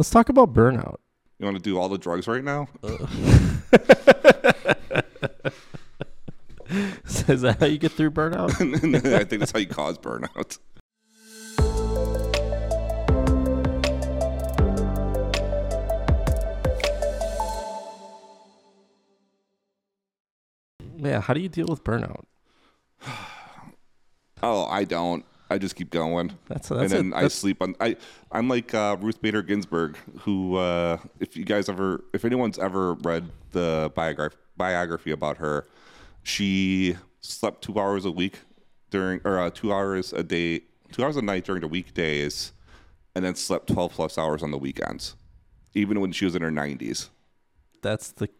Let's talk about burnout. You want to do all the drugs right now? Is that how you get through burnout? I think that's how you cause burnout. yeah. How do you deal with burnout? Oh, I don't. I just keep going. That's and then it. I sleep on. I I'm like uh, Ruth Bader Ginsburg, who, uh, if you guys ever, if anyone's ever read the biography biography about her, she slept two hours a week during, or uh, two hours a day, two hours a night during the weekdays, and then slept twelve plus hours on the weekends, even when she was in her nineties. that's the key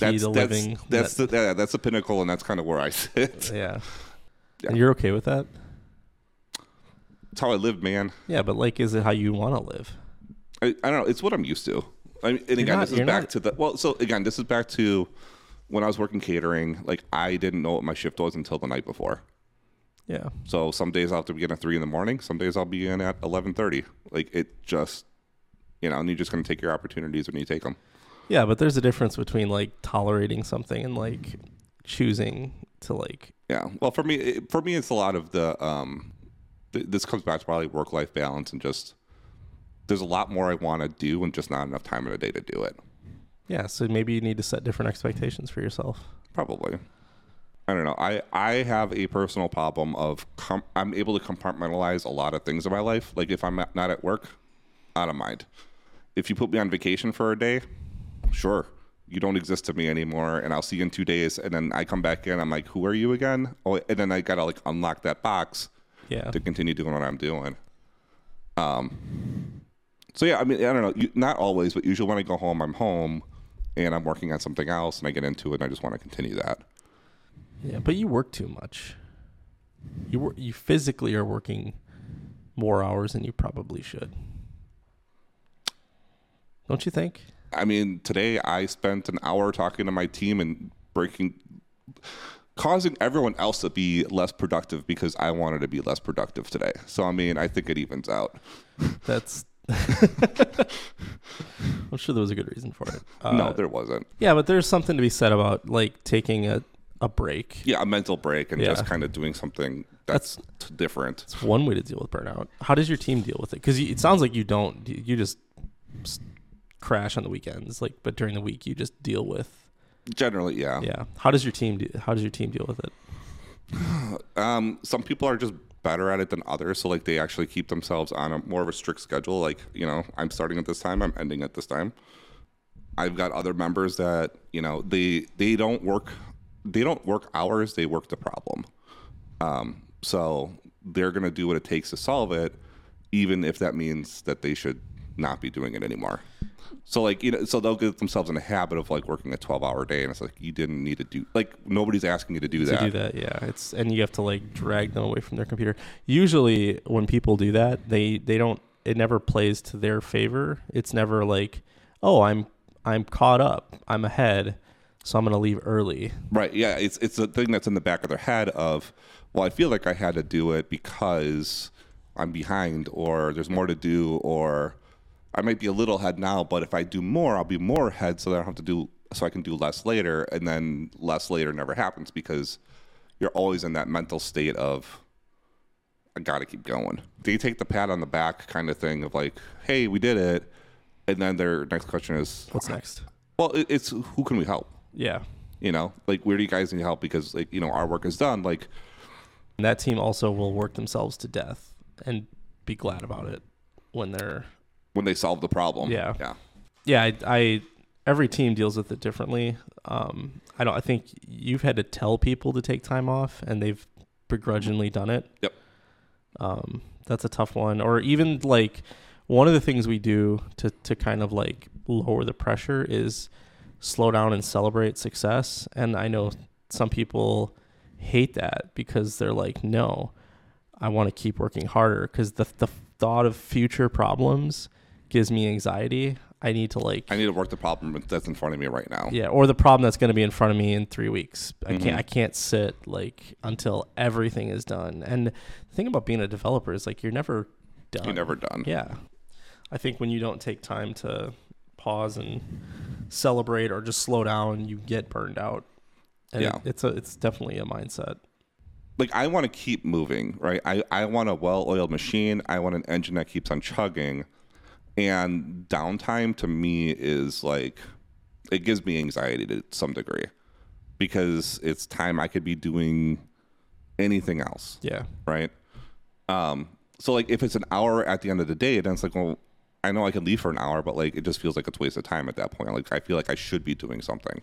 That's to that's living. that's that- the yeah, that's the pinnacle, and that's kind of where I sit. yeah. Yeah. And you're okay with that? It's how I live, man. Yeah, but like, is it how you want to live? I, I don't know. It's what I'm used to. I mean, and again, not- this is back not- to the well. So again, this is back to when I was working catering. Like I didn't know what my shift was until the night before. Yeah. So some days I'll have to begin at three in the morning. Some days I'll be in at eleven thirty. Like it just, you know, and you're just gonna take your opportunities when you take them. Yeah, but there's a difference between like tolerating something and like choosing to like Yeah. Well, for me, it, for me, it's a lot of the. um th- This comes back to probably work life balance and just. There's a lot more I want to do and just not enough time in a day to do it. yeah, so maybe you need to set different expectations for yourself. Probably. I don't know. I, I have a personal problem of com- I'm able to compartmentalize a lot of things in my life. Like if I'm not at work, out of mind. If you put me on vacation for a day, sure, you don't exist to me anymore, and I'll see you in two days. And then I come back in, I'm like, who are you again? Oh, and then I gotta like unlock that box Yeah. to continue doing what I'm doing. Um. So yeah, I mean, I don't know. You, not always, but usually when I go home, I'm home, and I'm working on something else, and I get into it, and I just want to continue that. Yeah, but you work too much. You wor- you physically are working more hours than you probably should. Don't you think? I mean, today I spent an hour talking to my team and breaking, causing everyone else to be less productive because I wanted to be less productive today. So, I mean, I think it evens out. That's I'm sure there was a good reason for it. Uh, no, there wasn't. Yeah, but there's something to be said about like taking a, a break. Yeah, a mental break and Yeah. just kind of doing something that's, t- different. It's one way to deal with burnout. How does your team deal with it? Because it sounds like you don't. You just crash on the weekends, like, but during the week you just deal with. Generally, yeah. Yeah. How does your team? Do, how does your team deal with it? Um, some people are just better at it than others. So, like, they actually keep themselves on a more of a strict schedule. Like, you know, I'm starting at this time, I'm ending at this time. I've got other members that you know they they don't work they don't work hours they work the problem um, so they're going to do what it takes to solve it even if that means that they should not be doing it anymore so like you know so they'll get themselves in a habit of like working a 12 hour day and it's like you didn't need to do like nobody's asking you to do that to do that yeah it's and you have to like drag them away from their computer usually when people do that they they don't it never plays to their favor it's never like oh i'm i'm caught up i'm ahead so i'm gonna leave early Right. Yeah. It's it's a thing that's in the back of their head of, well, I feel like I had to do it because I'm behind, or there's more to do, or I might be a little ahead now, but if I do more, I'll be more ahead, so that I don't have to do, so I can do less later, and then less later never happens because you're always in that mental state of, I got to keep going. They take the pat on the back kind of thing of like, hey, we did it, and then their next question is, what's next well, it's who can we help? yeah you know like where do you guys need help because like you know our work is done like and that team also will work themselves to death and be glad about it when they're when they solve the problem. Yeah. yeah. Yeah I, I every team deals with it differently. Um i don't i think you've had to tell people to take time off and they've begrudgingly done it. Yep. um that's a tough one. Or even like one of the things we do to to kind of like lower the pressure is slow down and celebrate success. And i know some people hate that because they're like no i want to keep working harder. Because the, the thought of future problems gives me anxiety i need to like i need to work the problem that's in front of me right now yeah, or the problem that's going to be in front of me in three weeks. I can't. Mm-hmm. I can't sit like until everything is done. And the thing about being a developer is like you're never done. you're never done Yeah. I think when you don't take time to pause and celebrate or just slow down, you get burned out. And Yeah. it, it's a it's definitely a mindset. like I want to keep moving, right? I, I want a well-oiled machine. I want an engine that keeps on chugging. And downtime to me is like it gives me anxiety to some degree because it's time I could be doing anything else, Yeah. right? Um, so like if it's an hour at the end of the day, then it's like, well, I know I can leave for an hour, but like it just feels like it's a waste of time at that point. Like I feel like I should be doing something.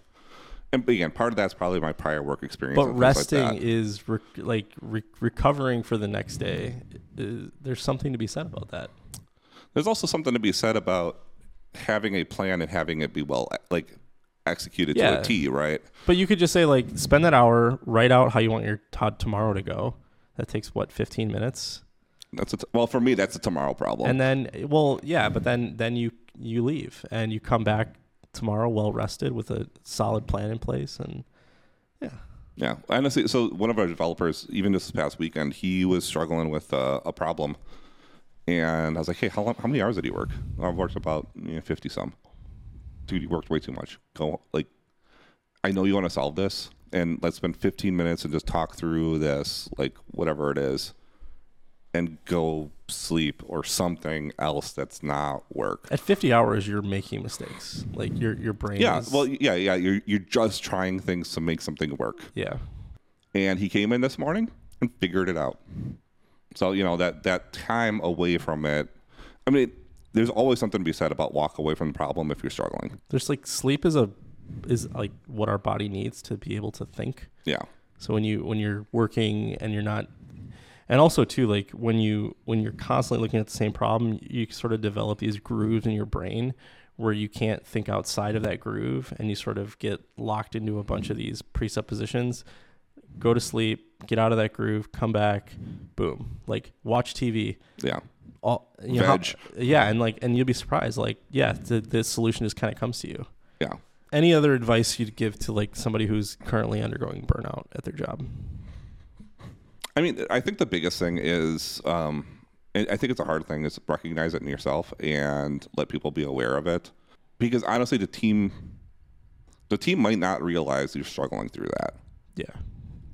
And again, part of that's probably my prior work experience. But like resting that. is re- like re- recovering for the next day. Is, there's something to be said about that. There's also something to be said about having a plan and having it be well like executed Yeah. to a T, right? But you could just say like spend that hour, write out how you want your t- tomorrow to go. That takes what 15 minutes. That's a t- well for me. That's a tomorrow problem. and then well yeah but then then you you leave and you come back tomorrow well rested with a solid plan in place and yeah. yeah, honestly. So one of our developers, even this past weekend, he was struggling with uh, a problem, and I was like, "Hey, how long, how many hours did he work? "Oh, I've worked about you know, fifty some. Dude, you worked way too much. Go like, I know you want to solve this, and let's spend fifteen minutes and just talk through this, like whatever it is, and go sleep or something else that's not work. at 50 hours you're making mistakes like your your brain Yeah, is, well, yeah, yeah. You're you're just trying things to make something work. yeah and he came in this morning and figured it out. So you know that that time away from it. I mean, there's always something to be said about walk away from the problem if you're struggling. there's like sleep is a is like what our body needs to be able to think Yeah, so when you when you're working and you're not and also too like when you when you're constantly looking at the same problem you sort of develop these grooves in your brain where you can't think outside of that groove and you sort of get locked into a bunch of these presuppositions go to sleep get out of that groove come back boom. Like watch tv yeah, all you know, how- yeah and like and you'll be surprised like yeah the, the solution just kind of comes to you. Yeah. any other advice you'd give to like somebody who's currently undergoing burnout at their job? I mean, I think the biggest thing is, um, I think it's a hard thing, is recognize it in yourself and let people be aware of it. Because honestly, the team, the team might not realize you're struggling through that. yeah.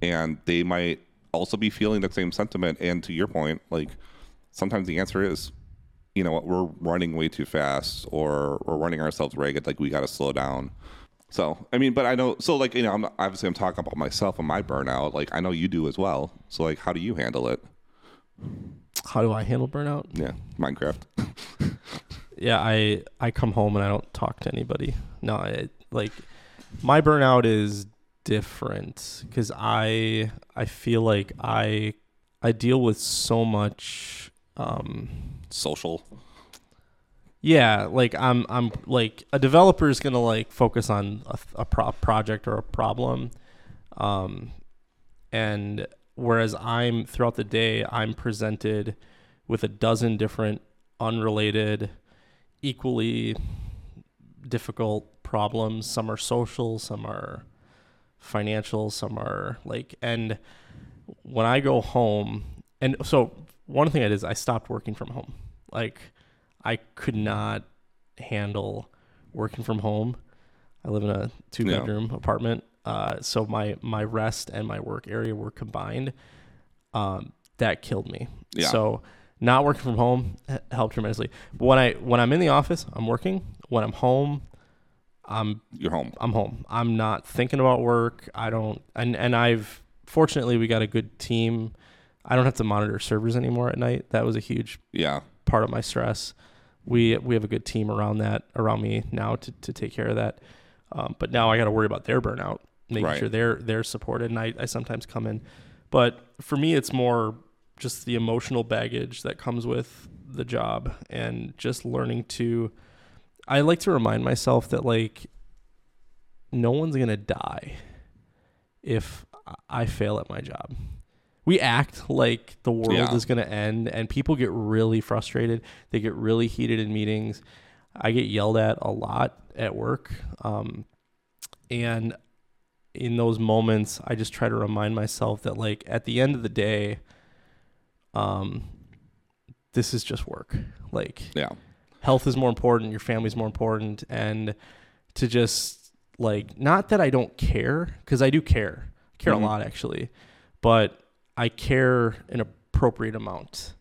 And they might also be feeling that same sentiment. And to your point, like sometimes the answer is, you know what, we're running way too fast, or we're running ourselves ragged. Like we got to slow down. So I mean, but I know. So like you know, I'm obviously I'm talking about myself and my burnout. Like I know you do as well. So like, how do you handle it? how do i handle burnout Yeah, Minecraft. yeah i i come home and i don't talk to anybody no I, like my burnout is different because i i feel like i i deal with so much um Social. yeah like i'm i'm like a developer is gonna like focus on a, a pro- project or a problem um and whereas i'm throughout the day i'm presented with a dozen different unrelated equally difficult problems some are social some are financial some are like and when i go home and so one thing i did is i stopped working from home. Like i could not handle working from home. I live in a two Yeah. bedroom apartment uh, so my my rest and my work area were combined um, that killed me. Yeah. so not working from home helped tremendously. But when i when i'm in the office i'm working. When i'm home i'm You're home. I'm home. I'm not thinking about work. I don't and and I've fortunately we got a good team. I don't have to monitor servers anymore at night. That was a huge Yeah. part of my stress. We we have a good team around that around me now to, to take care of that. Um, but now I got to worry about their burnout, making Right. sure they're they're supported. And I, I sometimes come in, but for me it's more just the emotional baggage that comes with the job and just learning to. I like to remind myself that like no one's gonna die if I fail at my job. We act like the world Yeah. is going to end, and people get really frustrated. They get really heated in meetings. I get yelled at a lot at work. Um, and in those moments, I just try to remind myself that, like, at the end of the day, um, this is just work. Like, Yeah. Health is more important, your family's more important, and to just like not that I don't care because I do care, I care Mhm. a lot actually, but I care an appropriate amount.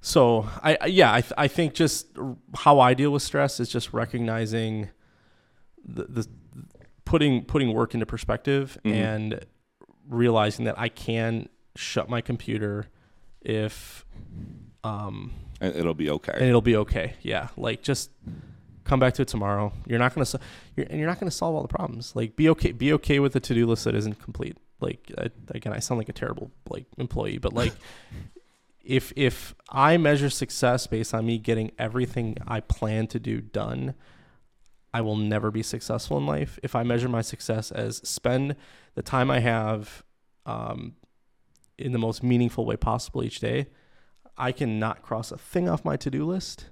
So I yeah I th- I think just how I deal with stress is just recognizing the, the putting putting work into perspective Mhm. and realizing that I can shut my computer if um And it'll be okay. and it'll be okay. Yeah, like just come back to it tomorrow. You're not gonna so- you're, and you're not gonna solve all the problems. Like be okay be okay with a to do list that isn't complete. Like I, again, I sound like a terrible like employee, but like if if I measure success based on me getting everything I plan to do done, I will never be successful in life. If I measure my success as spend the time I have um, in the most meaningful way possible each day, I can not cross a thing off my to do list,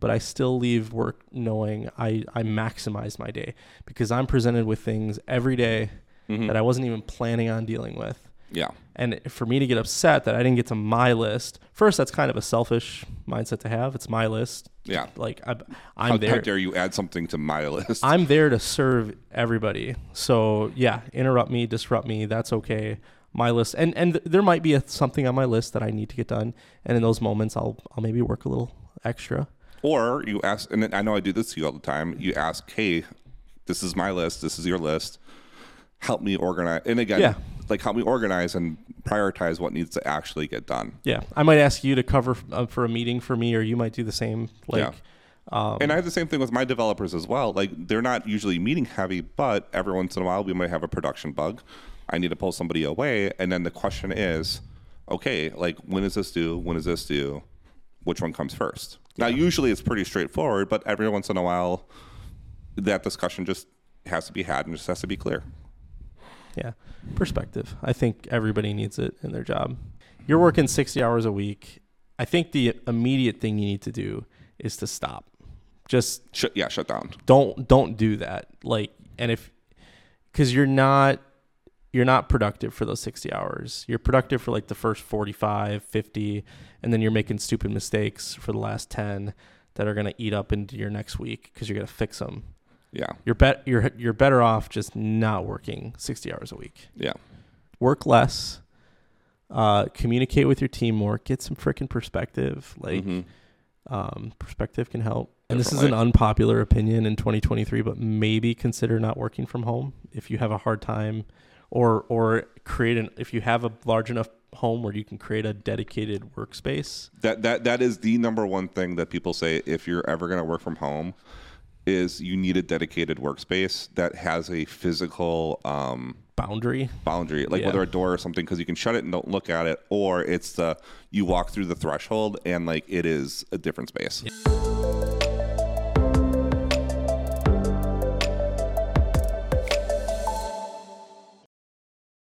but I still leave work knowing I, I maximize my day because I'm presented with things every day Mhm. that I wasn't even planning on dealing with. yeah. And for me to get upset that I didn't get to my list, first, that's kind of a selfish mindset to have. It's my list. Yeah. Like I, How, I'm how there. dare you add something to my list? I'm there to serve everybody. So yeah, interrupt me, disrupt me. That's okay. My list, and and there might be a, something on my list that I need to get done, and in those moments, I'll I'll maybe work a little extra. Or you ask, and I know I do this to you all the time. You ask, "Hey, this is my list. This is your list. Help me organize." And again, Yeah. like help me organize and prioritize what needs to actually get done. Yeah, I might ask you to cover uh, for a meeting for me, or you might do the same. Like, Yeah. um, And I have the same thing with my developers as well. Like they're not usually meeting heavy, but every once in a while we might have a production bug. I need to pull somebody away, and then the question is, okay, like when is this due? When is this due? Which one comes first? Now, usually it's pretty straightforward, but every once in a while, that discussion just has to be had and just has to be clear. yeah, perspective. I think everybody needs it in their job. You're working 60 hours a week. I think the immediate thing you need to do is to stop. Just Shut, yeah, shut down. don't don't do that like and if because you're not you're not productive for those 60 hours. You're productive for like the first 45 50 and then you're making stupid mistakes for the last 10 that are going to eat up into your next week because you're going to fix them Yeah, you're bet you're you're better off just not working 60 hours a week. Yeah, work less uh communicate with your team more get some freaking perspective like Mhm. um, perspective can help. And this is an unpopular opinion in 2023, but maybe consider not working from home if you have a hard time, or or create an if you have a large enough home where you can create a dedicated workspace. that that that is the number one thing that people say if you're ever going to work from home is you need a dedicated workspace that has a physical um, Boundary. boundary, like Yeah. whether a door or something, because you can shut it and don't look at it, or it's the you walk through the threshold and like it is a different space.